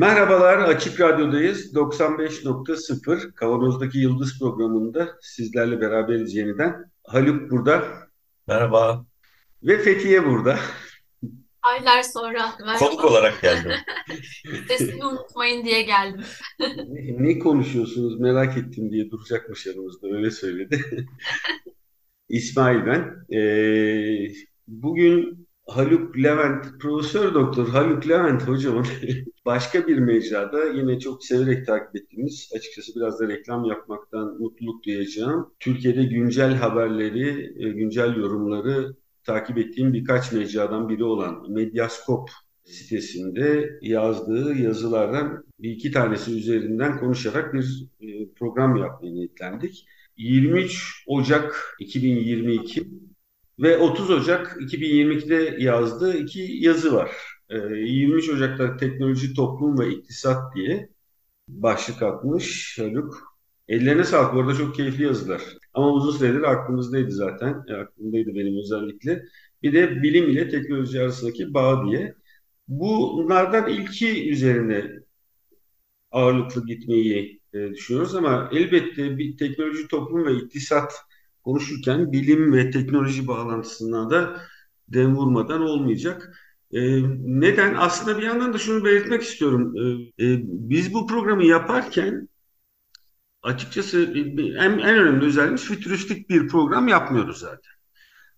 Merhabalar, Açık Radyo'dayız. 95.0 Kavanoz'daki Yıldız programında sizlerle beraberiz yeniden. Haluk burada. Merhaba. Ve Fethiye burada. Aylar sonra. Merhaba. Konuk olarak geldim. Sesini unutmayın diye geldim. ne, ne konuşuyorsunuz merak ettim diye duracakmış yanımızda öyle söyledi. İsmail ben. Ee, bugün Haluk Levent, Profesör Doktor Haluk Levent hocamın başka bir mecrada yine çok severek takip ettiğimiz, açıkçası biraz da reklam yapmaktan mutluluk duyacağım. Türkiye'de güncel haberleri, e, güncel yorumları takip ettiğim birkaç mecradan biri olan Medyaskop sitesinde yazdığı yazılardan bir iki tanesi üzerinden konuşarak bir e, program yapmaya niyetlendik. 23 Ocak 2022 ve 30 Ocak 2022'de yazdığı iki yazı var. 23 ee, Ocak'ta Teknoloji, Toplum ve İktisat diye başlık atmış Haluk. Ellerine sağlık. Bu arada çok keyifli yazılar. Ama uzun süredir aklımızdaydı zaten. E, aklımdaydı benim özellikle. Bir de bilim ile teknoloji arasındaki bağ diye. Bunlardan ilki üzerine ağırlıklı gitmeyi e, düşünüyoruz ama elbette bir teknoloji, toplum ve iktisat konuşurken bilim ve teknoloji bağlantısına da dem vurmadan olmayacak. E, neden? Aslında bir yandan da şunu belirtmek istiyorum. E, e, biz bu programı yaparken açıkçası en, en önemli özelliğimiz fütüristik bir program yapmıyoruz zaten.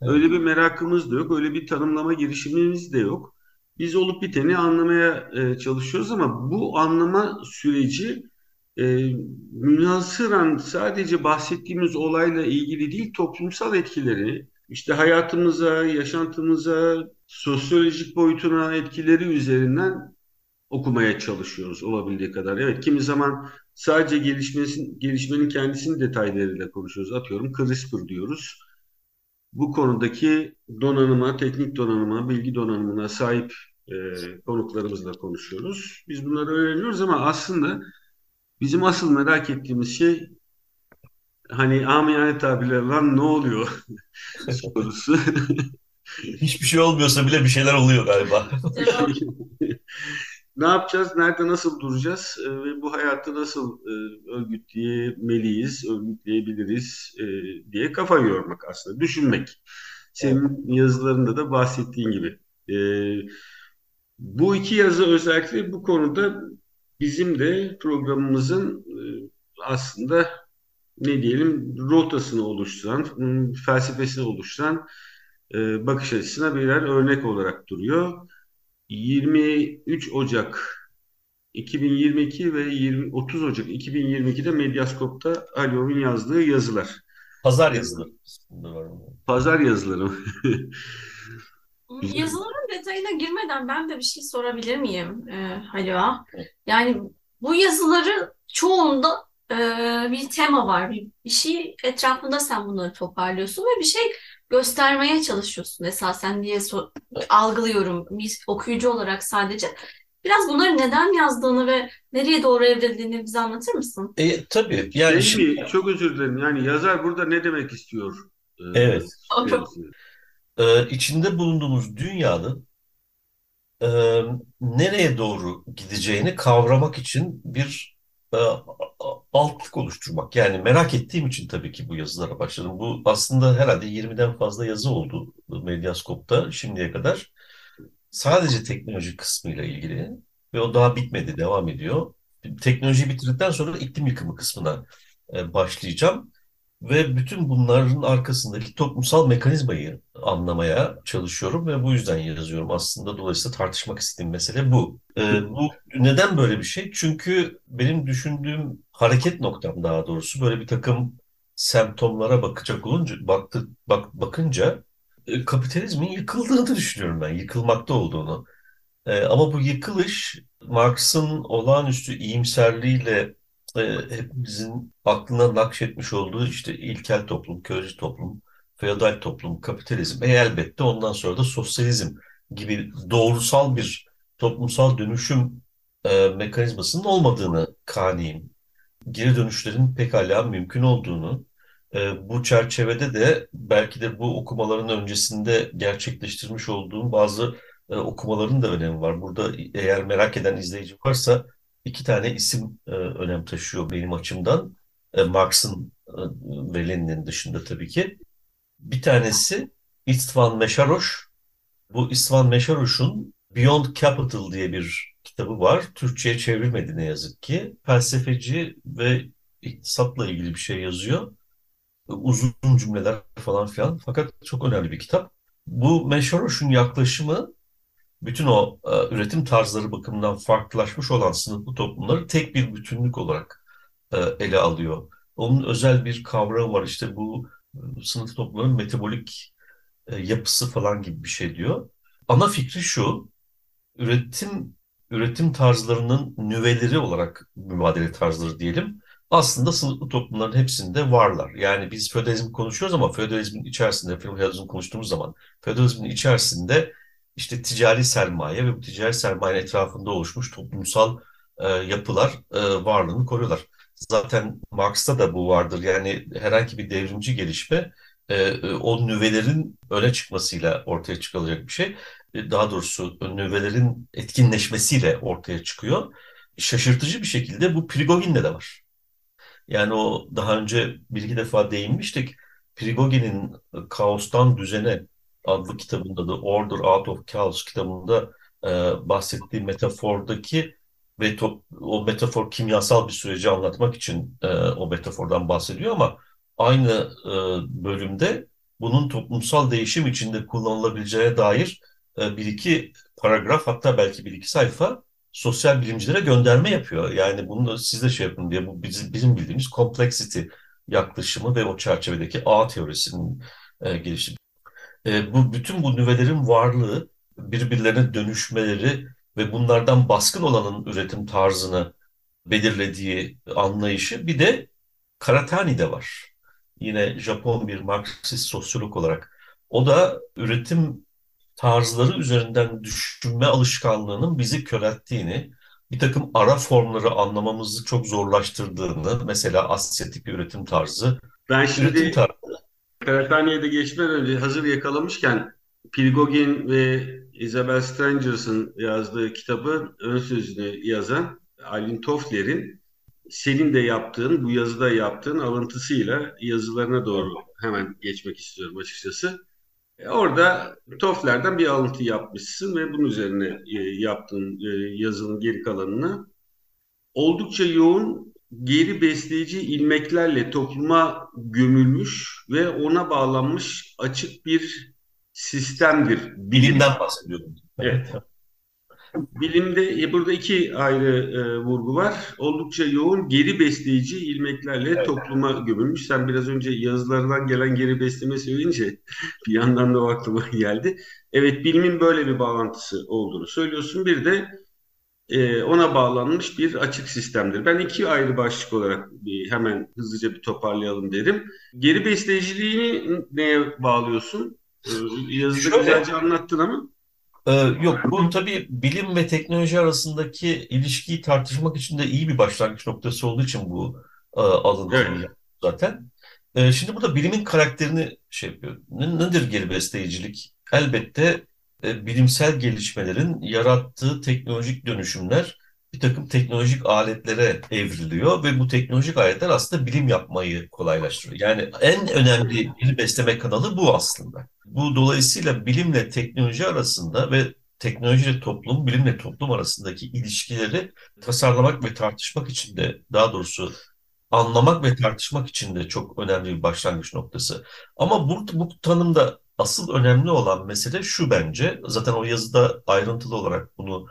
Öyle bir merakımız da yok, öyle bir tanımlama girişimimiz de yok. Biz olup biteni anlamaya e, çalışıyoruz ama bu anlama süreci e, münhasıran sadece bahsettiğimiz olayla ilgili değil toplumsal etkileri, işte hayatımıza, yaşantımıza, sosyolojik boyutuna etkileri üzerinden okumaya çalışıyoruz olabildiği kadar. Evet kimi zaman sadece gelişmesin, gelişmenin kendisinin detaylarıyla konuşuyoruz. Atıyorum CRISPR diyoruz. Bu konudaki donanıma, teknik donanıma, bilgi donanımına sahip e, konuklarımızla konuşuyoruz. Biz bunları öğreniyoruz ama aslında Bizim asıl merak ettiğimiz şey hani amiyane tabirle lan ne oluyor sorusu. Hiçbir şey olmuyorsa bile bir şeyler oluyor galiba. ne yapacağız? Nerede nasıl duracağız? E, ve bu hayatı nasıl e, örgütleyebiliriz, örgütleyebiliriz e, diye kafa yormak aslında. Düşünmek. Senin yazılarında da bahsettiğin gibi. E, bu iki yazı özellikle bu konuda bizim de programımızın e, aslında ne diyelim rotasını oluşturan, felsefesini oluşturan e, bakış açısına birer örnek olarak duruyor. 23 Ocak 2022 ve 20, 30 Ocak 2022'de Medyaskop'ta Alyov'un yazdığı yazılar. Pazar yazıları. Pazar yazıları. Yazıların detayına girmeden ben de bir şey sorabilir miyim e, Halua? Yani bu yazıların çoğunda e, bir tema var. Bir, bir şey etrafında sen bunları toparlıyorsun ve bir şey göstermeye çalışıyorsun esasen diye so algılıyorum bir okuyucu olarak sadece. Biraz bunları neden yazdığını ve nereye doğru evrildiğini bize anlatır mısın? E, tabii. Yani şey şimdi... Çok özür dilerim. Yani yazar burada ne demek istiyor? Ee, evet. Ee, içinde bulunduğumuz dünyanın e, nereye doğru gideceğini kavramak için bir e, altlık oluşturmak. Yani merak ettiğim için tabii ki bu yazılara başladım. Bu aslında herhalde 20'den fazla yazı oldu Medyaskop'ta şimdiye kadar. Sadece teknoloji kısmıyla ilgili ve o daha bitmedi, devam ediyor. Teknolojiyi bitirdikten sonra iklim yıkımı kısmına e, başlayacağım ve bütün bunların arkasındaki toplumsal mekanizmayı anlamaya çalışıyorum ve bu yüzden yazıyorum. Aslında dolayısıyla tartışmak istediğim mesele bu. Ee, bu neden böyle bir şey? Çünkü benim düşündüğüm hareket noktam daha doğrusu böyle bir takım semptomlara bakacak olunca baktı, bak, bakınca e, kapitalizmin yıkıldığını düşünüyorum ben, yıkılmakta olduğunu. E, ama bu yıkılış Marx'ın olağanüstü iyimserliğiyle hepimizin aklına nakşetmiş olduğu işte ilkel toplum, köleci toplum, feodal toplum, kapitalizm, e elbette ondan sonra da sosyalizm gibi doğrusal bir toplumsal dönüşüm e, mekanizmasının olmadığını kaniyim. Geri dönüşlerin pekala mümkün olduğunu, e, bu çerçevede de belki de bu okumaların öncesinde gerçekleştirmiş olduğum bazı e, okumaların da önemi var. Burada eğer merak eden izleyici varsa iki tane isim e, önem taşıyor benim açımdan. E, Marx'ın e, ve Lenin'in dışında tabii ki. Bir tanesi Istvan Meşaroş. Bu Istvan Meşaroş'un Beyond Capital diye bir kitabı var. Türkçe'ye çevrilmedi ne yazık ki. Felsefeci ve iktisatla ilgili bir şey yazıyor. Uzun cümleler falan filan. Fakat çok önemli bir kitap. Bu Meşaroş'un yaklaşımı bütün o e, üretim tarzları bakımından farklılaşmış olan sınıflı toplumları tek bir bütünlük olarak e, ele alıyor. Onun özel bir kavramı var işte bu e, sınıf toplumların metabolik e, yapısı falan gibi bir şey diyor. Ana fikri şu, üretim üretim tarzlarının nüveleri olarak mübadele tarzları diyelim. Aslında sınıflı toplumların hepsinde varlar. Yani biz feodalizm konuşuyoruz ama feodalizmin içerisinde, feodalizm konuştuğumuz zaman feodalizmin içerisinde işte ticari sermaye ve bu ticari sermayenin etrafında oluşmuş toplumsal e, yapılar e, varlığını koruyorlar. Zaten Marx'ta da bu vardır. Yani herhangi bir devrimci gelişme e, e o nüvelerin öne çıkmasıyla ortaya çıkılacak bir şey. E, daha doğrusu nüvelerin etkinleşmesiyle ortaya çıkıyor. Şaşırtıcı bir şekilde bu Prigogin'de de var. Yani o daha önce bir iki defa değinmiştik. Prigogin'in Kaostan Düzene adlı kitabında da Order Out of Chaos kitabında e, bahsettiği metafordaki ve to, o metafor kimyasal bir süreci anlatmak için e, o metafordan bahsediyor ama aynı e, bölümde bunun toplumsal değişim içinde kullanılabileceğine dair e, bir iki paragraf hatta belki bir iki sayfa sosyal bilimcilere gönderme yapıyor. Yani bunu siz de şey yapın diye bu bizim, bizim bildiğimiz complexity yaklaşımı ve o çerçevedeki ağ teorisinin e, gelişimi e, bu bütün bu nüvelerin varlığı, birbirlerine dönüşmeleri ve bunlardan baskın olanın üretim tarzını belirlediği anlayışı bir de Karatani'de var. Yine Japon bir Marksist sosyolog olarak. O da üretim tarzları üzerinden düşünme alışkanlığının bizi körelttiğini, bir takım ara formları anlamamızı çok zorlaştırdığını, mesela asyetik bir üretim tarzı, ben şimdi üretim tarzı Karakhane'ye de geçmeden önce hazır yakalamışken Pilgogin ve Isabel Strangers'ın yazdığı kitabın ön sözünü yazan Alin Toffler'in senin de yaptığın, bu yazıda yaptığın alıntısıyla yazılarına doğru hemen geçmek istiyorum açıkçası. E, orada Toffler'den bir alıntı yapmışsın ve bunun üzerine e, yaptığın e, yazının geri kalanını oldukça yoğun geri besleyici ilmeklerle topluma gömülmüş ve ona bağlanmış açık bir sistemdir. Bilimden bahsediyorum. Evet. Bilimde e, burada iki ayrı e, vurgu var. Oldukça yoğun geri besleyici ilmeklerle evet. topluma gömülmüş. Sen biraz önce yazılardan gelen geri besleme söyleyince bir yandan da o aklıma geldi. Evet bilimin böyle bir bağlantısı olduğunu söylüyorsun. Bir de e, ona bağlanmış bir açık sistemdir. Ben iki ayrı başlık olarak bir, hemen hızlıca bir toparlayalım derim. Geri besleyiciliğini neye bağlıyorsun? E, yazıda Şöyle, güzelce anlattın ama. E, yok bu tabii bilim ve teknoloji arasındaki ilişkiyi tartışmak için de iyi bir başlangıç noktası olduğu için bu e, alıntıyı evet. zaten. E, şimdi burada bilimin karakterini şey yapıyor. nedir geri besleyicilik? Elbette e, bilimsel gelişmelerin yarattığı teknolojik dönüşümler bir takım teknolojik aletlere evriliyor ve bu teknolojik aletler aslında bilim yapmayı kolaylaştırıyor. Yani en önemli bir besleme kanalı bu aslında. Bu dolayısıyla bilimle teknoloji arasında ve teknolojiyle toplum, bilimle toplum arasındaki ilişkileri tasarlamak ve tartışmak için de daha doğrusu anlamak ve tartışmak için de çok önemli bir başlangıç noktası. Ama bu, bu tanımda asıl önemli olan mesele şu bence. Zaten o yazıda ayrıntılı olarak bunu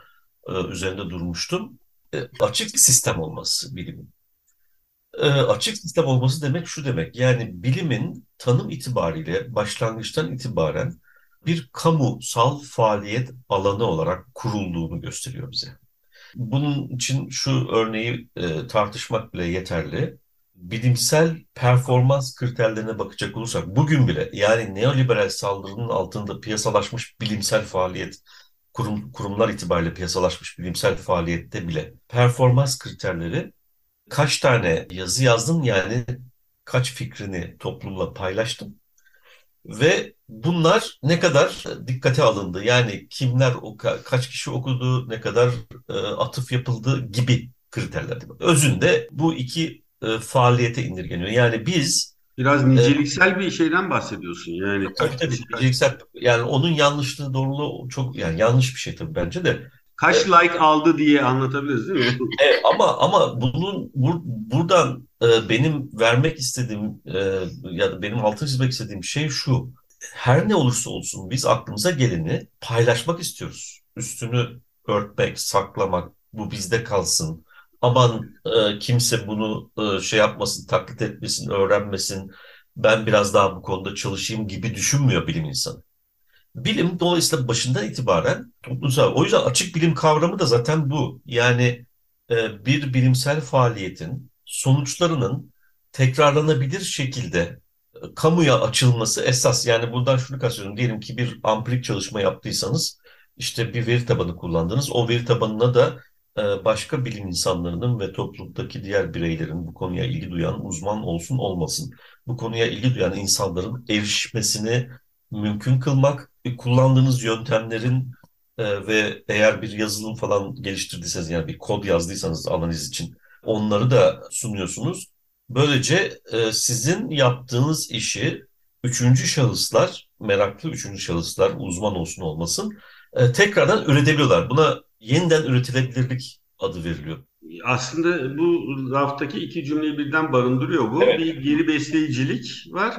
e, üzerinde durmuştum. E, açık sistem olması bilimin. E, açık sistem olması demek şu demek. Yani bilimin tanım itibariyle başlangıçtan itibaren bir kamusal faaliyet alanı olarak kurulduğunu gösteriyor bize. Bunun için şu örneği e, tartışmak bile yeterli. Bilimsel performans kriterlerine bakacak olursak bugün bile yani neoliberal saldırının altında piyasalaşmış bilimsel faaliyet kurum, kurumlar itibariyle piyasalaşmış bilimsel faaliyette bile performans kriterleri kaç tane yazı yazdım yani kaç fikrini toplumla paylaştım ve bunlar ne kadar dikkate alındı? Yani kimler, kaç kişi okudu, ne kadar e, atıf yapıldı gibi kriterler. Özünde bu iki e, faaliyete indirgeniyor. Yani biz Biraz niceliksel e, bir şeyden bahsediyorsun yani. Tabii tabii niceliksel yani onun yanlışlığı doğruluğu çok yani yanlış bir şey tabii bence de. Kaç e, like aldı diye anlatabiliriz değil mi? E, ama ama bunun bur, buradan e, benim vermek istediğim e, ya da benim altını çizmek istediğim şey şu. Her ne olursa olsun biz aklımıza geleni paylaşmak istiyoruz. Üstünü örtmek, saklamak, bu bizde kalsın. Aman e, kimse bunu e, şey yapmasın, taklit etmesin, öğrenmesin. Ben biraz daha bu konuda çalışayım gibi düşünmüyor bilim insanı. Bilim dolayısıyla başından itibaren toplumsal. O yüzden açık bilim kavramı da zaten bu. Yani e, bir bilimsel faaliyetin sonuçlarının tekrarlanabilir şekilde e, kamuya açılması esas. Yani buradan şunu kastediyorum. Diyelim ki bir ampirik çalışma yaptıysanız işte bir veri tabanı kullandınız. O veri tabanına da başka bilim insanlarının ve toplumdaki diğer bireylerin bu konuya ilgi duyan uzman olsun olmasın bu konuya ilgi duyan insanların erişmesini mümkün kılmak, kullandığınız yöntemlerin e, ve eğer bir yazılım falan geliştirdiyseniz yani bir kod yazdıysanız analiz için onları da sunuyorsunuz. Böylece e, sizin yaptığınız işi üçüncü şahıslar, meraklı üçüncü şahıslar uzman olsun olmasın e, tekrardan üretebiliyorlar. Buna yeniden üretilebilirlik adı veriliyor. Aslında bu raftaki iki cümleyi birden barındırıyor bu. Evet. Bir geri besleyicilik var.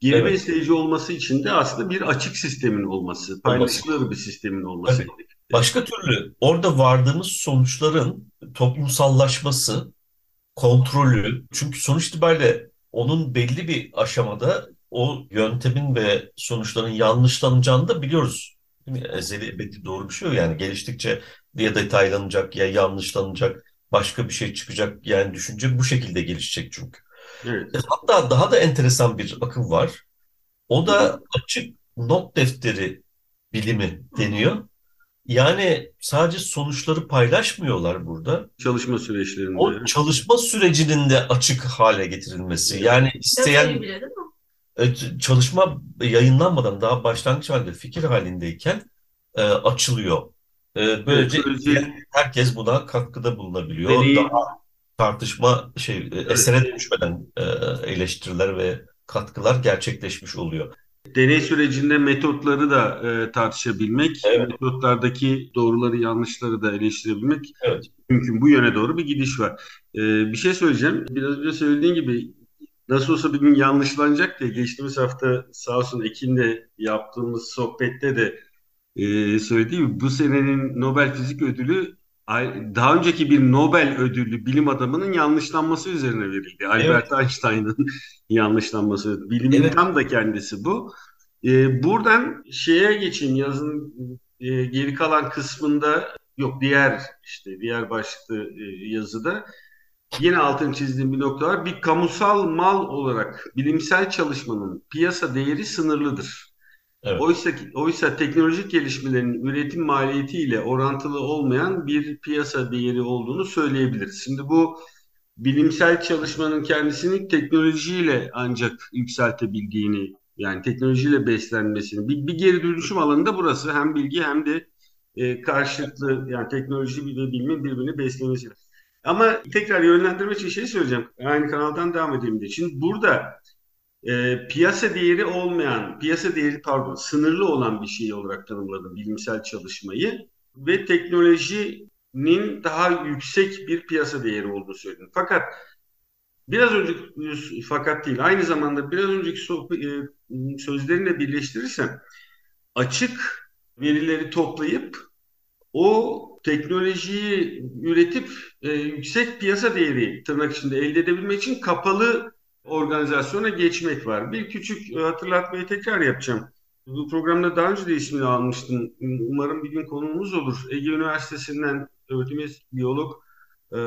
Geri evet. besleyici olması için de aslında bir açık sistemin olması, paylaşılır bir sistemin olması evet. gerekiyor. Başka türlü orada vardığımız sonuçların toplumsallaşması, kontrolü, çünkü sonuç itibariyle onun belli bir aşamada o yöntemin ve sonuçların yanlışlanacağını da biliyoruz. Değil mi? Ezeli ebedi doğru bir şey yok. Yani geliştikçe ya detaylanacak ya yanlışlanacak, başka bir şey çıkacak. Yani düşünce bu şekilde gelişecek çünkü. Evet. E, hatta daha da enteresan bir akım var. O da açık not defteri bilimi deniyor. Yani sadece sonuçları paylaşmıyorlar burada. Çalışma süreçlerinde. O çalışma sürecinin de açık hale getirilmesi. Yani isteyen e, çalışma yayınlanmadan daha başlangıç halinde fikir halindeyken e, açılıyor. E, böylece herkes buna katkıda bulunabiliyor. Deneyim, daha tartışma şey e, esere dönüşmeden e, eleştiriler ve katkılar gerçekleşmiş oluyor. Deney sürecinde metotları da e, tartışabilmek, evet. metotlardaki doğruları yanlışları da eleştirebilmek evet. mümkün. Bu yöne doğru bir gidiş var. E, bir şey söyleyeceğim. Biraz önce söylediğin gibi nasıl olsa bir gün yanlışlanacak diye geçtiğimiz hafta sağ olsun Ekin'le yaptığımız sohbette de e, söylediği gibi bu senenin Nobel Fizik Ödülü daha önceki bir Nobel ödüllü bilim adamının yanlışlanması üzerine verildi. Albert evet. Einstein'ın yanlışlanması. Bilimin evet. tam da kendisi bu. Ee, buradan şeye geçeyim yazın e, geri kalan kısmında yok diğer işte diğer başlıklı e, yazıda yine altını çizdiğim bir nokta var. Bir kamusal mal olarak bilimsel çalışmanın piyasa değeri sınırlıdır. Evet. Oysa, oysa teknolojik gelişmelerin üretim maliyetiyle orantılı olmayan bir piyasa değeri olduğunu söyleyebiliriz. Şimdi bu bilimsel çalışmanın kendisini teknolojiyle ancak yükseltebildiğini yani teknolojiyle beslenmesini bir, bir geri dönüşüm alanında burası hem bilgi hem de e, karşılıklı yani teknoloji de bilimin birbirini beslemesi. Ama tekrar yönlendirme için şey söyleyeceğim. Aynı kanaldan devam edeyim diye. Şimdi burada e, piyasa değeri olmayan, piyasa değeri pardon sınırlı olan bir şey olarak tanımladım bilimsel çalışmayı ve teknolojinin daha yüksek bir piyasa değeri olduğunu söyledim. Fakat biraz önce fakat değil aynı zamanda biraz önceki sohbet, e, sözlerinle birleştirirsem açık verileri toplayıp o teknolojiyi üretip e, yüksek piyasa değeri tırnak içinde elde edebilmek için kapalı organizasyona geçmek var. Bir küçük e, hatırlatmayı tekrar yapacağım. Bu programda daha önce de ismini almıştım. Umarım bir gün konuğumuz olur. Ege Üniversitesi'nden öğretim biyolog e,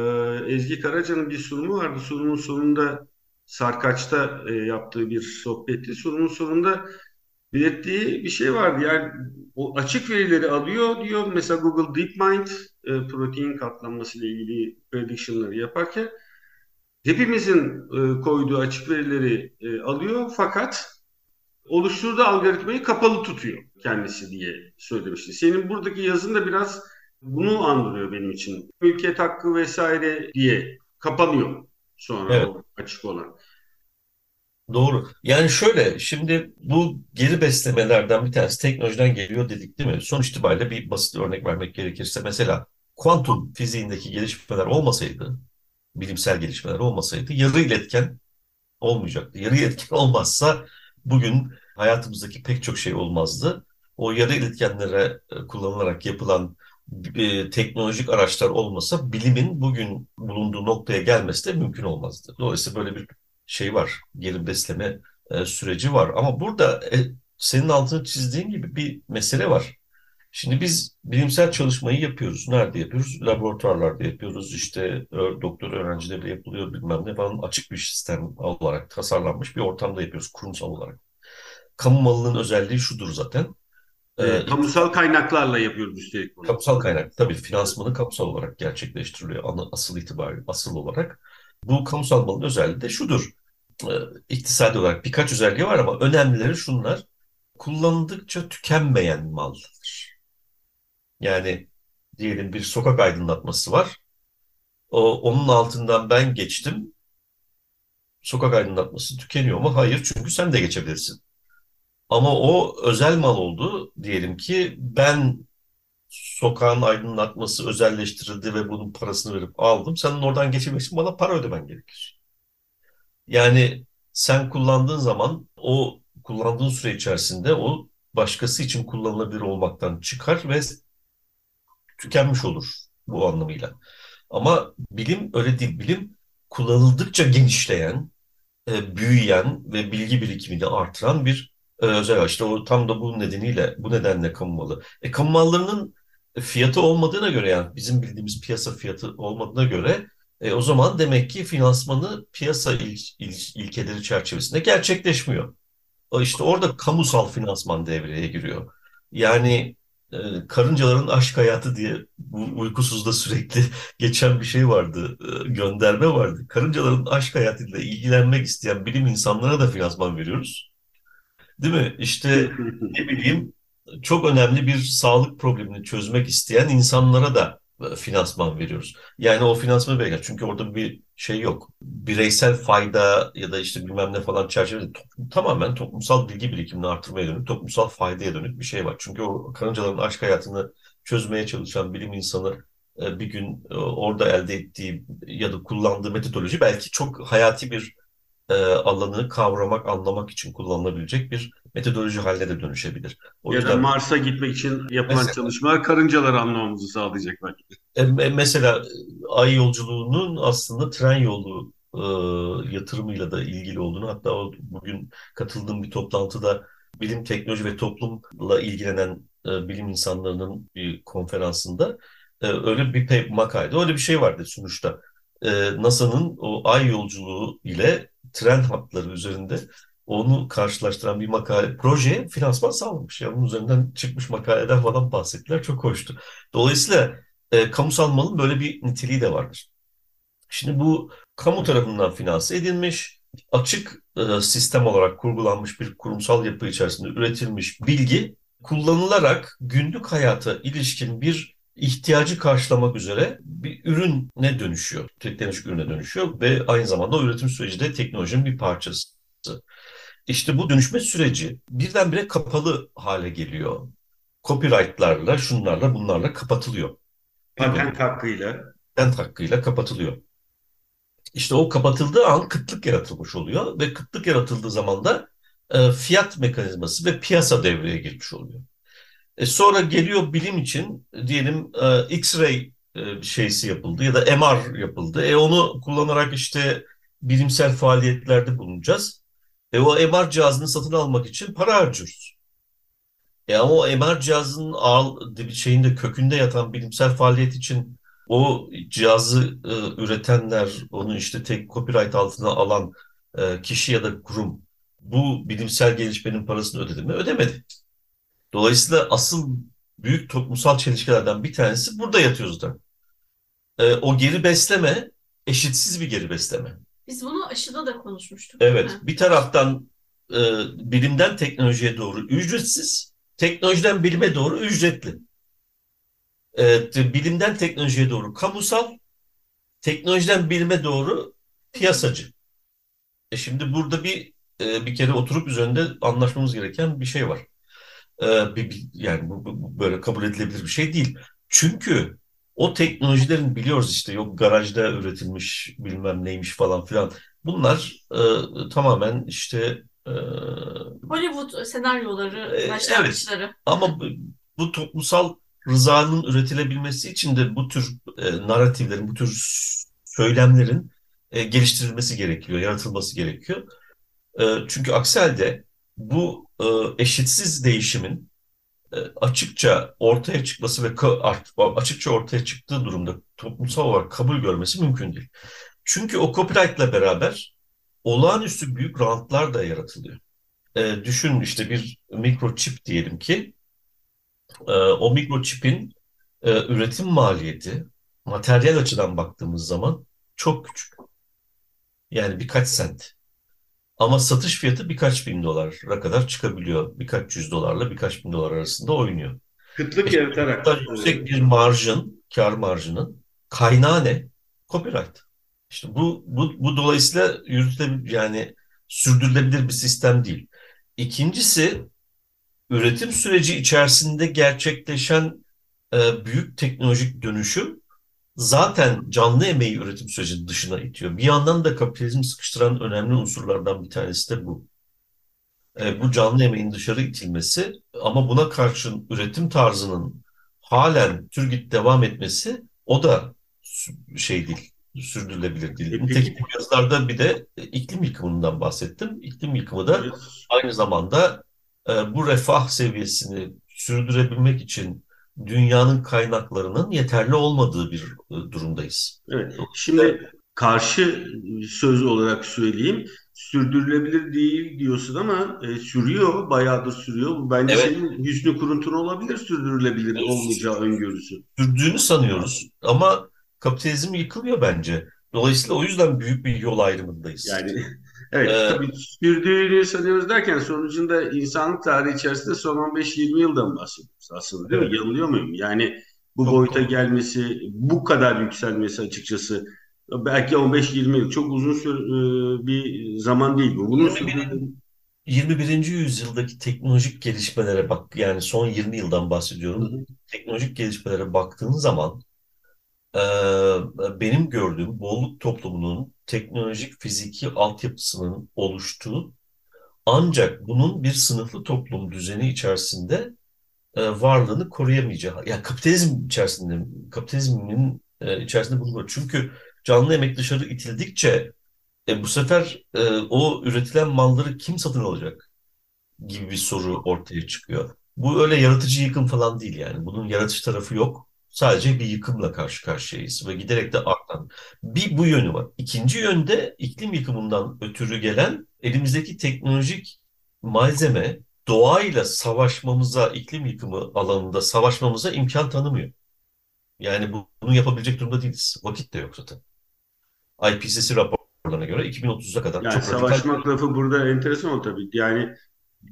Ezgi Karaca'nın bir sunumu vardı. Sunumun sonunda Sarkaç'ta e, yaptığı bir sohbetti. Sunumun sonunda belirttiği bir şey vardı. Yani o açık verileri alıyor diyor. Mesela Google DeepMind protein katlanması ile ilgili prediction'ları yaparken hepimizin e, koyduğu açık verileri e, alıyor fakat oluşturduğu algoritmayı kapalı tutuyor kendisi diye söylemişti. Senin buradaki yazın da biraz bunu andırıyor benim için. Mülkiyet hakkı vesaire diye kapanıyor sonra evet. açık olan. Doğru. Yani şöyle şimdi bu geri beslemelerden bir tanesi teknolojiden geliyor dedik değil mi? Sonuç itibariyle bir basit örnek vermek gerekirse mesela kuantum fiziğindeki gelişmeler olmasaydı, bilimsel gelişmeler olmasaydı yarı iletken olmayacaktı. Yarı iletken olmazsa bugün hayatımızdaki pek çok şey olmazdı. O yarı iletkenlere e, kullanılarak yapılan e, teknolojik araçlar olmasa bilimin bugün bulunduğu noktaya gelmesi de mümkün olmazdı. Dolayısıyla böyle bir şey var, geri besleme e, süreci var. Ama burada senin altını çizdiğin gibi bir mesele var. Şimdi biz bilimsel çalışmayı yapıyoruz. Nerede yapıyoruz? Laboratuvarlarda yapıyoruz. İşte doktor öğrencilerle yapılıyor bilmem ne falan açık bir sistem olarak tasarlanmış bir ortamda yapıyoruz kurumsal olarak. Kamu malının özelliği şudur zaten. Ee, kamusal kaynaklarla yapıyoruz üstelik bunu. Kamusal kaynak tabii finansmanı kamusal olarak gerçekleştiriliyor asıl itibariyle asıl olarak. Bu kamusal malın özelliği de şudur. Ee, iktisadi olarak birkaç özelliği var ama önemlileri şunlar. Kullanıldıkça tükenmeyen maldır. Yani diyelim bir sokak aydınlatması var. O, onun altından ben geçtim. Sokak aydınlatması tükeniyor mu? Hayır çünkü sen de geçebilirsin. Ama o özel mal oldu. Diyelim ki ben sokağın aydınlatması özelleştirildi ve bunun parasını verip aldım. Senin oradan geçebilmek için bana para ödemen gerekir. Yani sen kullandığın zaman o kullandığın süre içerisinde o başkası için kullanılabilir olmaktan çıkar ve tükenmiş olur bu anlamıyla. Ama bilim öyle değil. Bilim kullanıldıkça genişleyen, e, büyüyen ve bilgi birikimini artıran bir e, özel işte o tam da bu nedeniyle bu nedenle kamu malı. E, kamu mallarının fiyatı olmadığına göre yani bizim bildiğimiz piyasa fiyatı olmadığına göre e, o zaman demek ki finansmanı piyasa il, il, ilkeleri çerçevesinde gerçekleşmiyor. İşte orada kamusal finansman devreye giriyor. Yani e, karıncaların aşk hayatı diye bu uykusuzda sürekli geçen bir şey vardı, e, gönderme vardı. Karıncaların aşk hayatıyla ilgilenmek isteyen bilim insanlara da finansman veriyoruz. Değil mi? İşte ne bileyim çok önemli bir sağlık problemini çözmek isteyen insanlara da finansman veriyoruz. Yani o finansmanı bekler. Çünkü orada bir şey yok. Bireysel fayda ya da işte bilmem ne falan çerçevede toplum, tamamen toplumsal bilgi birikimini artırmaya dönük, toplumsal faydaya dönük bir şey var. Çünkü o karıncaların aşk hayatını çözmeye çalışan bilim insanı e, bir gün e, orada elde ettiği ya da kullandığı metodoloji belki çok hayati bir e, alanı kavramak, anlamak için kullanılabilecek bir metodoloji haline de dönüşebilir. O ya yüzden, da Mars'a gitmek için yapılan mesela, çalışmalar karıncaları anlamamızı sağlayacak belki E, mesela ay yolculuğunun aslında tren yolu e, yatırımıyla da ilgili olduğunu hatta bugün katıldığım bir toplantıda bilim, teknoloji ve toplumla ilgilenen e, bilim insanlarının bir konferansında e, öyle bir makalede öyle bir şey vardı sonuçta. E, NASA'nın o ay yolculuğu ile tren hatları üzerinde onu karşılaştıran bir makale, proje finansman sağlamış. Yani bunun üzerinden çıkmış makaleden falan bahsettiler. Çok hoştu. Dolayısıyla e, kamusal malın böyle bir niteliği de vardır. Şimdi bu kamu tarafından finanse edilmiş, açık e, sistem olarak kurgulanmış bir kurumsal yapı içerisinde üretilmiş bilgi kullanılarak günlük hayata ilişkin bir ihtiyacı karşılamak üzere bir ürüne dönüşüyor. Teknolojik ürüne dönüşüyor ve aynı zamanda o üretim süreci de teknolojinin bir parçası. İşte bu dönüşme süreci birdenbire kapalı hale geliyor. Copyright'larla, şunlarla, bunlarla kapatılıyor. Patent hakkıyla. Patent hakkıyla kapatılıyor. İşte o kapatıldığı an kıtlık yaratılmış oluyor ve kıtlık yaratıldığı zaman da e, fiyat mekanizması ve piyasa devreye girmiş oluyor. E sonra geliyor bilim için diyelim e, X-ray e, şeysi yapıldı ya da MR yapıldı. E onu kullanarak işte bilimsel faaliyetlerde bulunacağız. E o MR cihazını satın almak için para harcıyoruz. E ama o MR cihazının ağır, şeyinde kökünde yatan bilimsel faaliyet için o cihazı e, üretenler, onu işte tek copyright altına alan e, kişi ya da kurum bu bilimsel gelişmenin parasını ödedi mi? Ödemedi. Dolayısıyla asıl büyük toplumsal çelişkilerden bir tanesi burada yatıyor zaten. E, o geri besleme eşitsiz bir geri besleme. Biz bunu aşıda da konuşmuştuk. Evet, bir taraftan e, bilimden teknolojiye doğru ücretsiz, teknolojiden bilime doğru ücretli. E, bilimden teknolojiye doğru kamusal, teknolojiden bilime doğru piyasacı. E şimdi burada bir e, bir kere oturup üzerinde anlaşmamız gereken bir şey var. E, bir, yani bu, bu böyle kabul edilebilir bir şey değil. Çünkü o teknolojilerin biliyoruz işte yok garajda üretilmiş bilmem neymiş falan filan. Bunlar e, tamamen işte e, Hollywood senaryoları, E, başlangıçları. evet. ama bu, bu toplumsal rızanın üretilebilmesi için de bu tür e, narratiflerin, bu tür söylemlerin e, geliştirilmesi gerekiyor, yaratılması gerekiyor. E, çünkü aksi halde bu e, eşitsiz değişimin e, açıkça ortaya çıkması ve açıkça ortaya çıktığı durumda toplumsal olarak kabul görmesi mümkün değil. Çünkü o copyright'la beraber olağanüstü büyük rantlar da yaratılıyor. E, düşün işte bir mikroçip diyelim ki e, o mikroçipin e, üretim maliyeti materyal açıdan baktığımız zaman çok küçük. Yani birkaç sent. Ama satış fiyatı birkaç bin dolara kadar çıkabiliyor. Birkaç yüz dolarla birkaç bin dolar arasında oynuyor. Kıtlık İşte yaratarak. yüksek bir marjın, kar marjının kaynağı ne? Copyright. İşte bu, bu, bu dolayısıyla yürütülebilir yani sürdürülebilir bir sistem değil. İkincisi üretim süreci içerisinde gerçekleşen e, büyük teknolojik dönüşüm zaten canlı emeği üretim süreci dışına itiyor. Bir yandan da kapitalizmi sıkıştıran önemli unsurlardan bir tanesi de bu. E, bu canlı emeğin dışarı itilmesi ama buna karşın üretim tarzının halen Türgit devam etmesi o da şey değil, sürdürülebilir değil. E, Nitekim bu yazılarda bir de iklim yıkımından bahsettim. İklim yıkımı da aynı zamanda e, bu refah seviyesini sürdürebilmek için dünyanın kaynaklarının yeterli olmadığı bir e, durumdayız. Evet. Şimdi karşı söz olarak söyleyeyim. Sürdürülebilir değil diyorsun ama e, sürüyor, bayağıdır sürüyor. Bu Bence Evet. senin hüsnü kuruntun olabilir sürdürülebilir olmayacağı öngörüsü. Sürdüğünü sanıyoruz ama kapitalizm yıkılıyor bence. Dolayısıyla o yüzden büyük bir yol ayrımındayız. Yani evet Ee, tabii sürdüğünü sanıyoruz derken sonucunda insanlık tarihi içerisinde son 15-20 yıldan bahsediyoruz aslında değil mi? Evet. Yanılıyor muyum? Yani bu Çok boyuta doğru. gelmesi, bu kadar yükselmesi açıkçası belki 15-20 yıl çok uzun süre, e, bir zaman değil bu. Bunun 21. sürdürülebilir 21. yüzyıldaki teknolojik gelişmelere bak yani son 20 yıldan bahsediyorum. Hı hı. Teknolojik gelişmelere baktığın zaman e, benim gördüğüm bolluk toplumunun teknolojik fiziki altyapısının oluştuğu ancak bunun bir sınıflı toplum düzeni içerisinde e, varlığını koruyamayacağı. Yani kapitalizm içerisinde, kapitalizmin e, içerisinde bunu var. Çünkü canlı emek dışarı itildikçe e, bu sefer e, o üretilen malları kim satın alacak gibi bir soru ortaya çıkıyor. Bu öyle yaratıcı yıkım falan değil yani. Bunun yaratıcı tarafı yok. Sadece bir yıkımla karşı karşıyayız ve giderek de artan. Bir bu yönü var. İkinci yönde iklim yıkımından ötürü gelen elimizdeki teknolojik malzeme doğayla savaşmamıza, iklim yıkımı alanında savaşmamıza imkan tanımıyor. Yani bu- bunu yapabilecek durumda değiliz. Vakit de yok zaten. IPCC raporlarına göre 2030'a kadar Yani çok radikal savaşmak lafı burada enteresan oldu tabii. Yani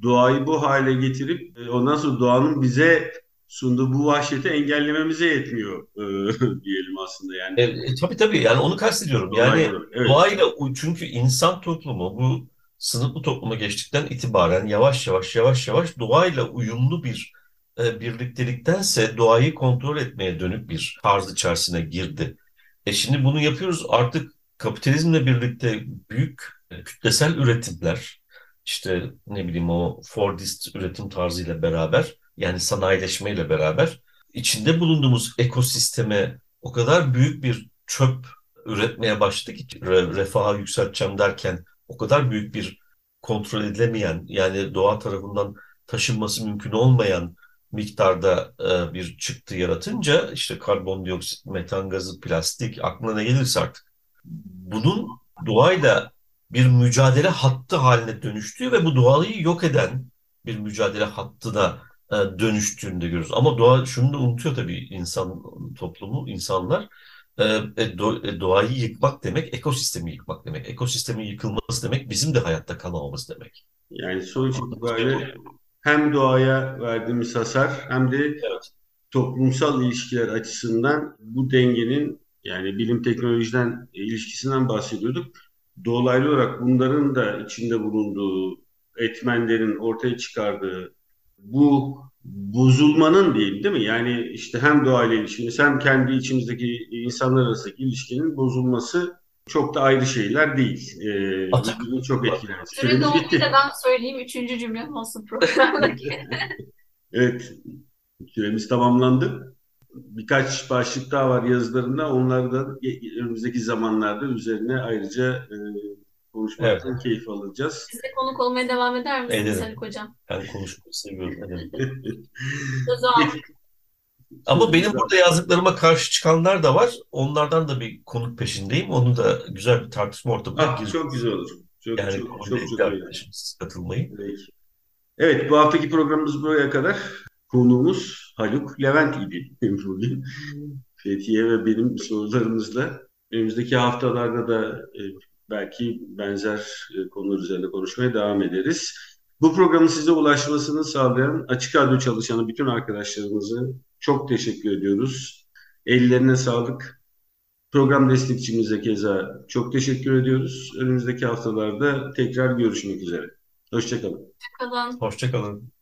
doğayı bu hale getirip e, ondan sonra doğanın bize sunduğu bu vahşeti engellememize yetmiyor e, diyelim aslında yani. E, e, tabii tabii yani onu kastediyorum. Yani Doğayla, evet. doğayla çünkü insan toplumu bu sınıflı topluma geçtikten itibaren yavaş yavaş yavaş yavaş doğayla uyumlu bir e, birlikteliktense doğayı kontrol etmeye dönük bir tarz içerisine girdi. E şimdi bunu yapıyoruz artık kapitalizmle birlikte büyük e, kütlesel üretimler işte ne bileyim o Fordist üretim tarzıyla beraber yani sanayileşmeyle beraber içinde bulunduğumuz ekosisteme o kadar büyük bir çöp üretmeye başladı ki re- refahı yükselteceğim derken o kadar büyük bir kontrol edilemeyen yani doğa tarafından taşınması mümkün olmayan miktarda e, bir çıktı yaratınca işte karbondioksit, metan gazı, plastik aklına ne gelirse artık. Bunun doğayla bir mücadele hattı haline dönüştüğü ve bu doğayı yok eden bir mücadele hattına dönüştüğünü de görüyoruz. Ama doğa şunu da unutuyor tabii insan toplumu, insanlar. E, e, do, e, doğayı yıkmak demek ekosistemi yıkmak demek. Ekosistemin yıkılması demek bizim de hayatta kalamamız demek. Yani sonuç itibariyle hem doğaya verdiğimiz hasar hem de Evet. toplumsal ilişkiler açısından bu dengenin yani bilim teknolojiden ilişkisinden bahsediyorduk. Dolaylı olarak bunların da içinde bulunduğu etmenlerin ortaya çıkardığı bu bozulmanın diyeyim değil mi? Yani işte hem doğayla ilişkimiz hem kendi içimizdeki insanlar arasındaki ilişkinin bozulması çok da ayrı şeyler değil. Ee, çok etkiler. Süre bitti. dolunca ben söyleyeyim üçüncü cümlem olsun programdaki. Evet, süremiz tamamlandı. Birkaç başlık daha var yazılarında. Onları da önümüzdeki zamanlarda üzerine ayrıca e, konuşmaktan keyif alacağız. Size konuk olmaya devam eder misiniz Ederim. Haluk Hocam? Ben konuşmayı seviyorum. evet. Zaman Ama benim burada yazdıklarıma karşı çıkanlar da var. Onlardan da bir konuk peşindeyim. Onu da güzel bir tartışma ortamına Ah, gireceğiz. çok güzel olur. Çok Yani çok çok çok arkadaşımız katılmayı. Peki. Evet, bu haftaki programımız buraya kadar. Konuğumuz Haluk Levent idi bugün. Fethiye ve benim sorularımızla. Önümüzdeki haftalarda da e, belki benzer e, konular üzerinde konuşmaya devam ederiz. Bu programın size ulaşmasını sağlayan Açık Radyo çalışanı bütün arkadaşlarımızı çok teşekkür ediyoruz. Ellerine sağlık. Program destekçimize keza çok teşekkür ediyoruz. Önümüzdeki haftalarda tekrar görüşmek üzere. Hoşçakalın. kalan Hoşçakalın.